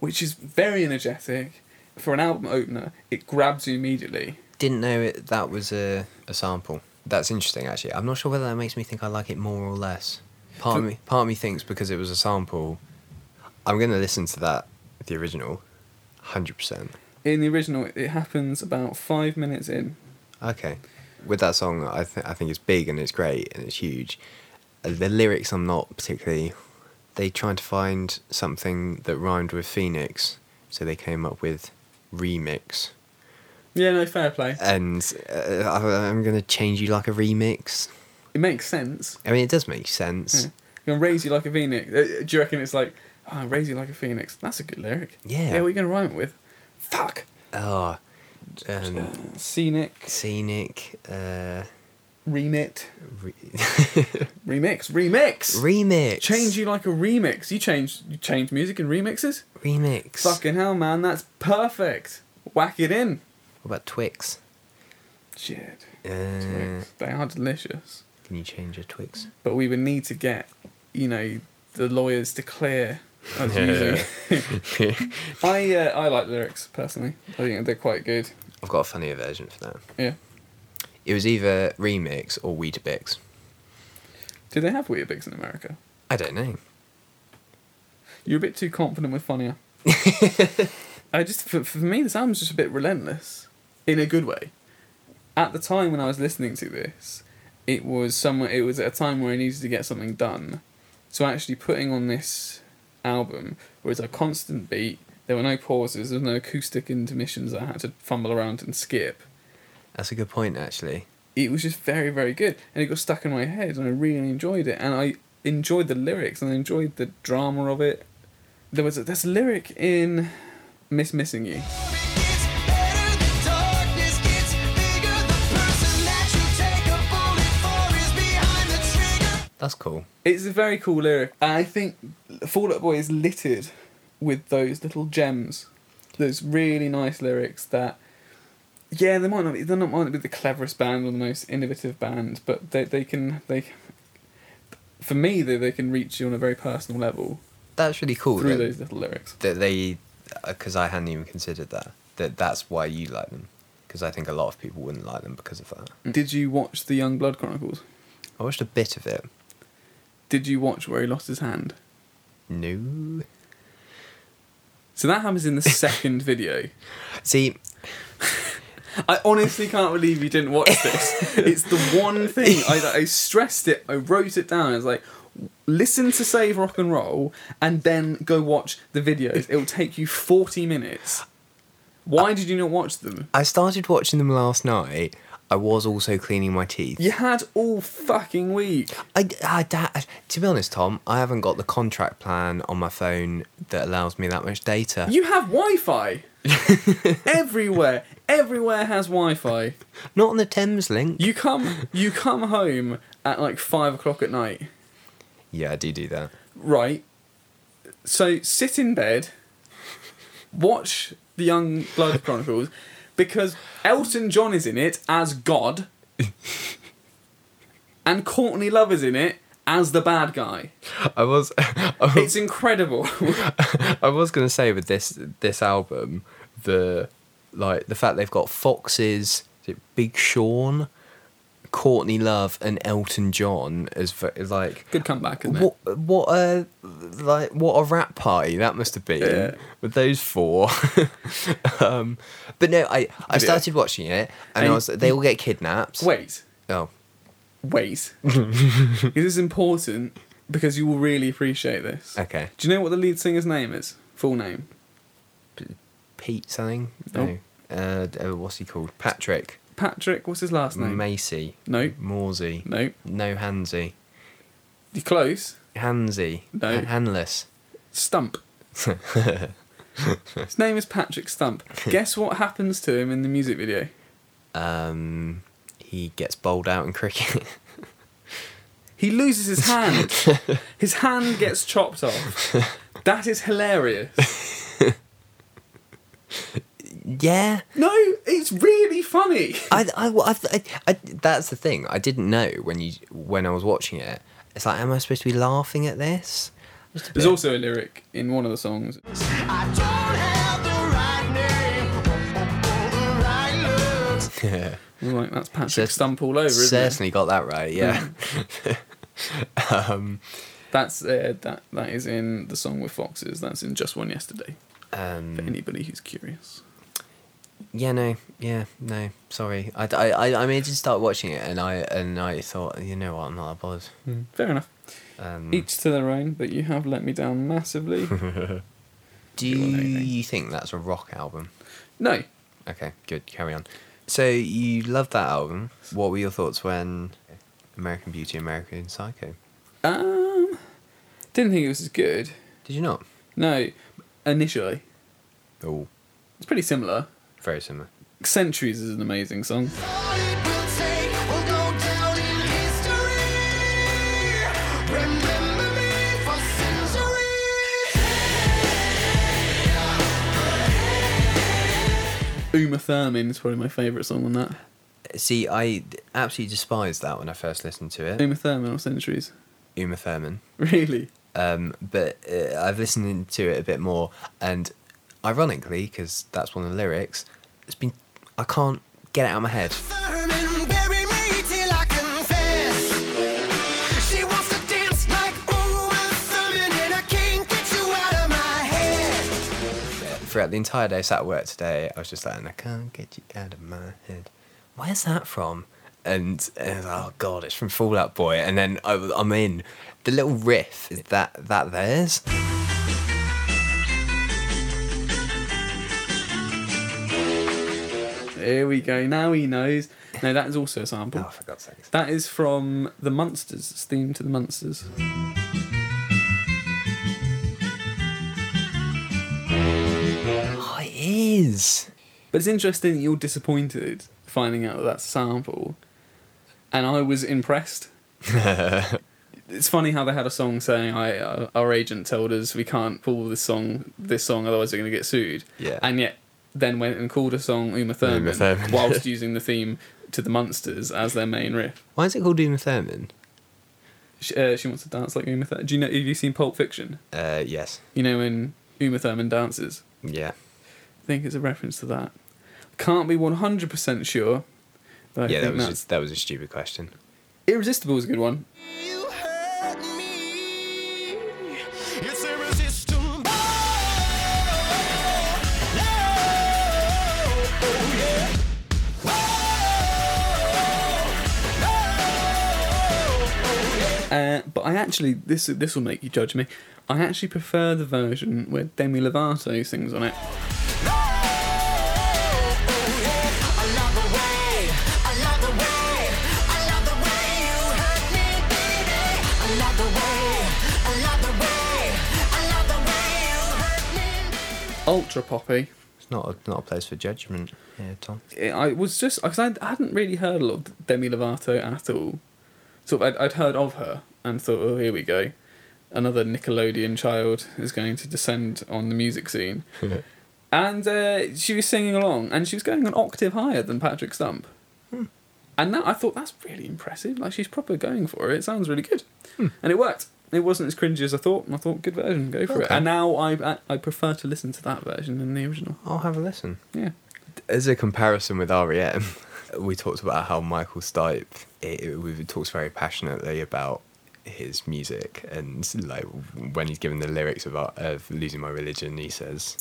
which is very energetic for an album opener. It grabs you immediately. Didn't know it, that was a, a sample. That's interesting, actually. I'm not sure whether that makes me think I like it more or less. Part of me, part of me thinks because it was a sample, I'm going to listen to that, the original, hundred percent. In the original, it happens about five minutes in. Okay. With that song, I th- I think it's big and it's great and it's huge. The lyrics, I'm not particularly. They tried to find something that rhymed with Phoenix, so they came up with remix. Yeah, no, fair play. And uh, I'm gonna change you like a remix. It makes sense. I mean, it does make sense. Yeah. Gonna raise you like a phoenix. Uh, Do you reckon it's like, oh, raise you like a phoenix? That's a good lyric. Yeah. Yeah, what are you gonna rhyme it with? Fuck. Oh, um, scenic, scenic. Uh, remit, re- remix, remix. remix. Change you like a remix. You change, you change music in remixes. remix. Fucking hell, man, that's perfect. Whack it in. What about Twix? Shit. Uh, Twix. They are delicious. can you change a Twix? But we would need to get, you know, the lawyers to clear us using. I uh, I like lyrics personally. I think they're quite good. I've got a funnier version for that. Yeah. It was either remix or Weetabix. Do they have Weetabix in America? I don't know. You're a bit too confident with funnier. I just for, for me this album's just a bit relentless, in a good way. At the time when I was listening to this, it was somewhere. It was at a time where I needed to get something done, so actually putting on this album where it's a constant beat. There were no pauses. There was no acoustic intermissions that I had to fumble around and skip. That's a good point, actually. It was just very very good, and it got stuck in my head, and I really enjoyed it. And I enjoyed the lyrics, and I enjoyed the drama of it. There was a, there's a lyric in Miss Missing You. That's cool. It's a very cool lyric. And I think Fall Out Boy is littered with those little gems, those really nice lyrics that, yeah, they might not be, they not might not be the cleverest band or the most innovative band, but they they can they, for me they they can reach you on a very personal level That's really cool. through that, those little lyrics. that they, uh, because I hadn't even considered that. That that's why you like them. Because I think a lot of people wouldn't like them because of that. Did you watch the Young Blood Chronicles? I watched a bit of it. Did you watch where he lost his hand? No. So that happens in the second video. See, I honestly can't believe you didn't watch this. it's the one thing I, I stressed it. I wrote it down. I was like, listen to Save Rock and Roll, and then go watch the videos. It will take you forty minutes. Why did you not watch them? I started watching them last night. I was also cleaning my teeth. You had all fucking week. I, I, to be honest, Tom, I haven't got the contract plan on my phone that allows me that much data. You have Wi-Fi everywhere. Everywhere has Wi-Fi. Not on the Thameslink. You come, you come home at like five o'clock at night. Yeah, I do do that. Right. So sit in bed, watch the Young Blood Chronicles, because Elton John is in it as God, and Courtney Love is in it as the bad guy. I was, I was, It's incredible. I was gonna say with this this album, the like the fact they've got Foxes, is it Big Sean, Courtney Love, and Elton John as like Good comeback, isn't it? what what a like what a rap party that must have been Yeah. with those four. um, but no, I I started watching it and, And I was they all get kidnapped. Wait, Oh, wait. this is important because you will really appreciate this. okay. Do you know what the lead singer's name is? Full name. Pete something. No. Uh, uh, what's he called? Patrick Patrick. What's his last name? Macy. no, Morsey. no. No Hansy. You're close. Hansy. No. Ha- Handless. Stump. His name is Patrick Stump. Guess what happens to him in the music video? Um, he gets bowled out in cricket. He loses his hand. his hand gets chopped off. That is hilarious. yeah. No, it's really funny. I, I, I, I, that's the thing. I didn't know when you when I was watching it. It's like, am I supposed to be laughing at this? There's also a lyric in one of the songs. Yeah. Like that's Patrick Stump all over. certainly it? got that right. Yeah. um, that's uh, that. That is in the song with foxes. That's in just one yesterday. Um, for anybody who's curious yeah, no, yeah, no. Sorry, I, I, I, I mean, I start watching it, and I, and I thought, you know what, I'm not that bothered. Fair enough. Um, Each to their own, but you have let me down massively. do do you want anything? you think that's a rock album? no, Okay, good. Carry on. So you loved that album. What were your thoughts when American Beauty, American Psycho? um, didn't think it was as good. Did you not? No, initially Oh, it's pretty similar. Very similar. Centuries is an amazing song. All it will take will go down in history. Remember me for centuries. Uma Thurman is probably my favourite song on that. See, I absolutely despised that when I first listened to it. Uma Thurman or Centuries. Uma Thurman. Really? Um, but uh, I've listened to it a bit more, and ironically, because that's one of the lyrics, it's been I can't get it out of my head. Thurman, bury me till I confess. She wants to dance like Uma Thurman, and I can't get you out of my head. Throughout the entire day, sat at work today, I was just like, I can't get you out of my head. Where's that from? And, and I was like, oh god, it's from Fall Out Boy. And then I, I'm in. The little riff is that that theirs. Here we go. Now he knows. No, that is also a sample. Oh, for God's sake! That is from the Munsters. It's themed to the Munsters. Oh, it is. But it's interesting that you're disappointed finding out that that's a sample, and I was impressed. it's funny how they had a song saying, "I uh, our agent told us we can't pull this song, this song, otherwise we're going to get sued." Yeah. and yet then went and called a song Uma Thurman, Thurman. whilst using the theme to the Munsters as their main riff. Why is it called Uma Thurman? She, uh, she wants to dance like Uma Thurman. Do you know? Have you seen Pulp Fiction? Uh, yes. You know when Uma Thurman dances. Yeah. I think it's a reference to that. Can't be one hundred percent sure. But yeah, that was that's just, that was a stupid question. Irresistible is a good one. But I actually this this will make you judge me. I actually prefer the version where Demi Lovato sings on it. Ultra poppy. It's not a, not a place for judgment here, Tom. It- I was just because I hadn't really heard a lot of Demi Lovato at all. Sort of, I'd, I'd heard of her and thought, oh, here we go, another Nickelodeon child is going to descend on the music scene. and uh, she was singing along, and she was going an octave higher than Patrick Stump. And that I thought that's really impressive. Like she's proper going for it. It sounds really good, and it worked. It wasn't as cringy as I thought. and I thought, good version, go for it. And now I I prefer to listen to that version than the original. I'll have a listen. Yeah. As a comparison with REM, we talked about how Michael Stipe, talks very passionately about his music and like when he's given the lyrics about of losing my religion, he says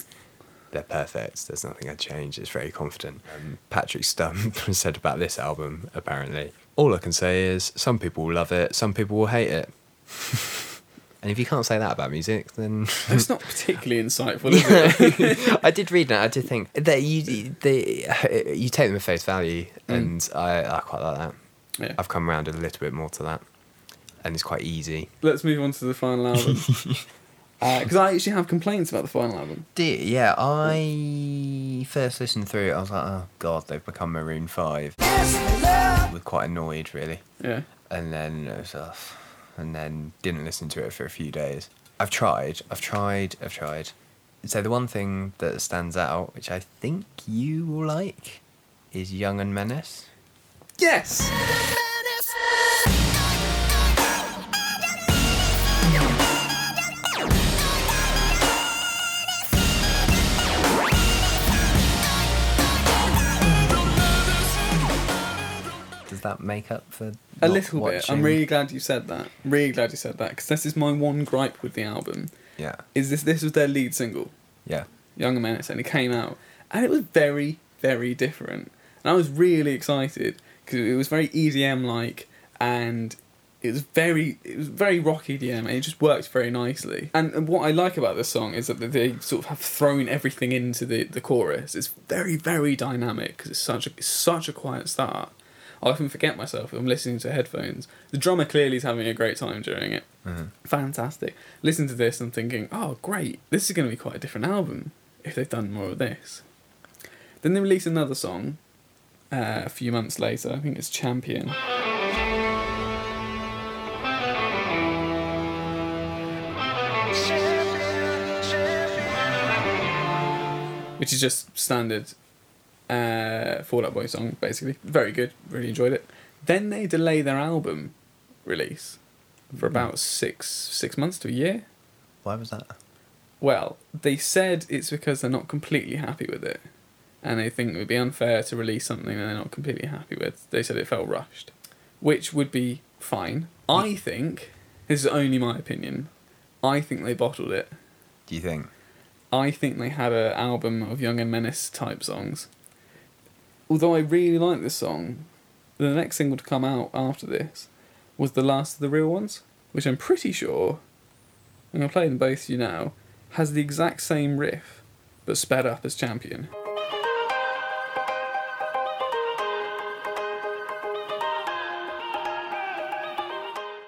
they're perfect. There's nothing I'd change. It's very confident. Um, Patrick Stump said about this album apparently. All I can say is some people will love it, some people will hate it. and if you can't say that about music, then It's not particularly insightful, is it? I did read that. I did think that you they you take them at face value, and I, I quite like that. yeah. I've come around a little bit more to that, and it's quite easy. Let's move on to the final album. Because I actually have complaints about the final album. Dear, yeah, I first listened through it. I was like, oh god, they've become Maroon Five. I was quite annoyed, really, Yeah. and then it was, uh, and then didn't listen to it for a few days. I've tried, I've tried, I've tried. So the one thing that stands out, which I think you will like, is Young and Menace. Yes! That make up for A little bit. I'm really glad you said that. Really glad you said that because this is my one gripe with the album. yeah Is this this was their lead single, yeah Young and Menace, and it came out, and it was very very different. And I was really excited because it was very EDM like, and it was very it was very rock EDM, and it just worked very nicely. And, and what I like about this song is that they sort of have thrown everything into the the chorus. It's very very dynamic because it's such a it's such a quiet start. I often forget myself if I'm listening to headphones. The drummer clearly is having a great time during it. Mhm. Fantastic. Listen to this and thinking, oh, great, this is going to be quite a different album if they've done more of this. Then they release another song uh, a few months later. I think it's Champion. Which is just standard uh, Fall Out Boy song, basically. Very good. Really enjoyed it. Then they delay their album release for about six six months to a year. why was that Well, they said it's because they're not completely happy with it, and they think it would be unfair to release something that they're not completely happy with. They said it felt rushed, which would be fine. I think this is only my opinion. I think they bottled it. do you think I think they had an album of Young and Menace type songs. Although I really like this song, the next single to come out after this was the last of the real ones, which I'm pretty sure, I'm to play them both to you now, has the exact same riff, but sped up as Champion.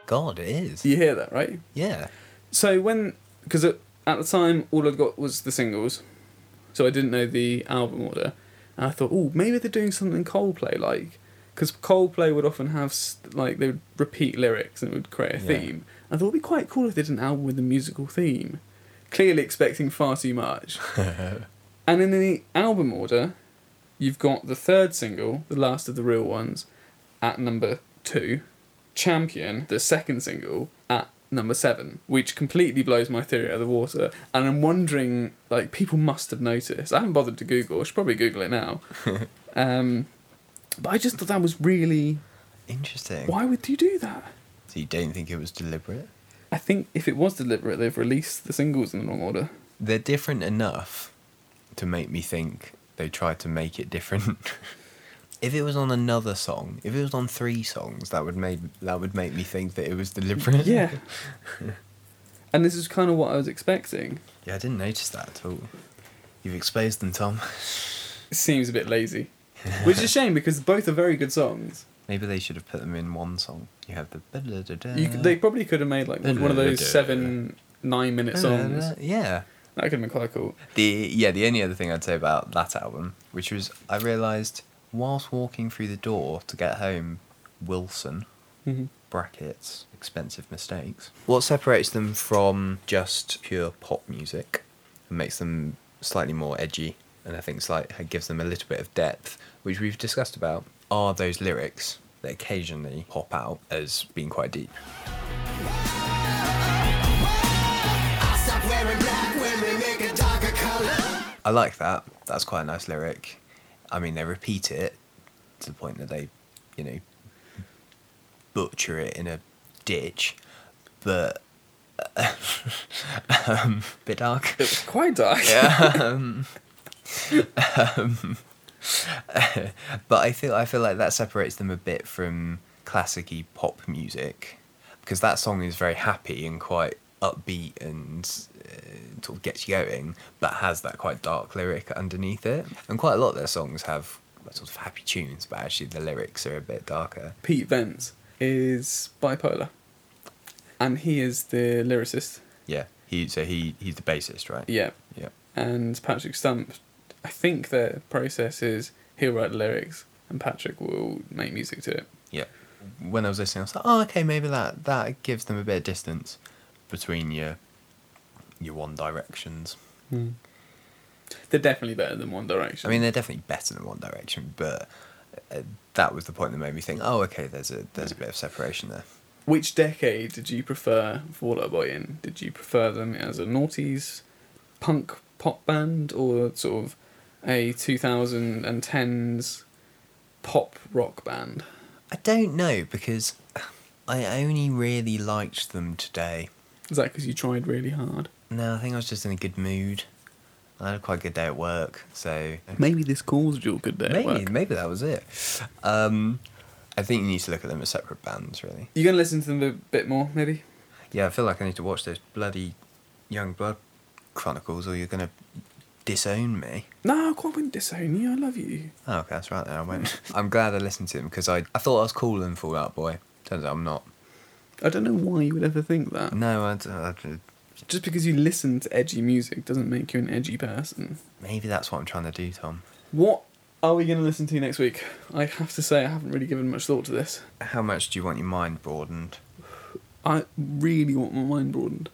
god it is You hear that, right? yeah So when, because at, at the time all I'd got was the singles, so I didn't know the album order, and I thought, oh, maybe they're doing something Coldplay like, because Coldplay would often have like they would repeat lyrics and it would create a Yeah. theme. I thought it'd be quite cool if they did an album with a musical theme. Clearly expecting far too much. and in the album order, you've got the third single, the last of the real ones, at number two, Champion, the second single, number seven, which completely blows my theory out of the water. And I'm wondering, like, people must have noticed. I haven't bothered to Google. I should probably Google it now. um, but I just thought that was really. interesting Why would you do that? so you don't think it was deliberate I think if it was deliberate, they've released the singles in the wrong order. they're different enough to make me think they tried to make it different. if it was on another song, if it was on three songs, that would make that would make me think that it was deliberate. Yeah. and this is kind of what I was expecting. yeah, I didn't notice that at all. You've exposed them, Tom. It seems a bit lazy. Which is a shame because both are very good songs. Maybe they should have put them in one song. You have the. You, they probably could have made like one of those seven, nine minute songs. Yeah. That could have been quite cool. The yeah, the only other thing I'd say about that album, which was I realised whilst walking through the door to get home, Wilson Mhm. brackets expensive mistakes. What separates them from just pure pop music and makes them slightly more edgy, and I think slight gives them a little bit of depth, which we've discussed about, are those lyrics that occasionally pop out as being quite deep. I like that. That's quite a nice lyric. I mean, they repeat it to the point that they, you know, butcher it in a ditch, but um, bit dark. It was quite dark. Yeah. um, um, but I feel I feel like that separates them a bit from classicy pop music because that song is very happy and quite upbeat and uh, sort of gets you going, but has that quite dark lyric underneath it. And quite a lot of their songs have sort of happy tunes, but actually the lyrics are a bit darker. Pete Wentz is bipolar. And he is the lyricist. Yeah. He so he he's the bassist, right? Yeah. Yeah. And Patrick Stump, I think their process is he'll write the lyrics and Patrick will make music to it. Yeah. When I was listening, I was like, oh, okay, maybe that that gives them a bit of distance between your your One Directions. They're definitely better than One Direction. I mean, they're definitely better than One Direction, but uh, that was the point that made me think, oh, okay, there's a there's a bit of separation there. Which decade did you prefer Fall Out Boy in? Did you prefer them as a noughties punk pop band or sort of a 2010s pop rock band? I don't know because I only really liked them today. Is that because you tried really hard? No, I think I was just in a good mood. I had a quite good day at work, so Maybe this caused your good day at maybe work. maybe that was it. Um, I think you need to look at them as separate bands, really. You're gonna listen to them a bit more, maybe. Yeah, I feel like I need to watch those bloody Young Blood Chronicles, or you're gonna disown me. No, I quite wouldn't disown you. I love you. Oh, okay, that's right. Then I went. I'm glad I listened to them because I I thought I was cooler than Fall Out Boy. Turns out I'm not. I don't know why you would ever think that. No, I, d- I Just because you listen to edgy music doesn't make you an edgy person. maybe that's what I'm trying to do, Tom. What are we going to listen to next week? I have to say, I haven't really given much thought to this. How much do you want your mind broadened? I really want my mind broadened.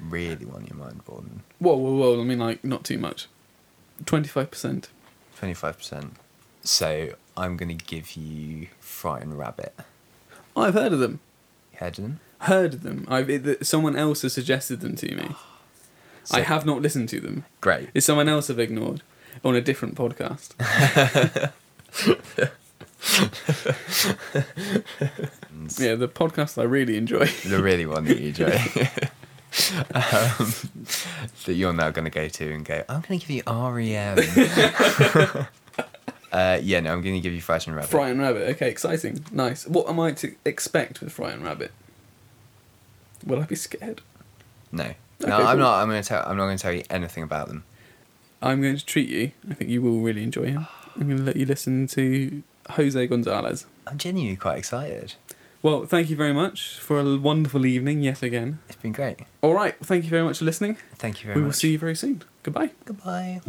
Really want your mind broadened? Whoa, whoa, whoa. I mean, like, not too much. 25%. Twenty-five percent. So I'm gonna give you Frightened Rabbit. I've heard of them. Heard them? Heard them. I've, it, someone else has suggested them to me. I have not listened to them. Great. It's someone else I've ignored on a different podcast. yeah, the podcast I really enjoy. the really one that you enjoy. um, that you're now going to go to and go, I'm going to give you REM. uh, yeah, no, I'm going to give you Frightened Rabbit. Frightened Rabbit. Okay, exciting. Nice. What am I to expect with Frightened Rabbit? Will I be scared? No. Okay, No, I'm cool. not. I'm going to tell. I'm not going to tell you anything about them. I'm going to treat you. I think you will really enjoy him. I'm going to let you listen to Jose Gonzalez. I'm genuinely quite excited. Well, thank you very much for a wonderful evening yet again. It's been great. All right, thank you very much for listening. Thank you very much. we much. will see you very soon. Goodbye. Goodbye.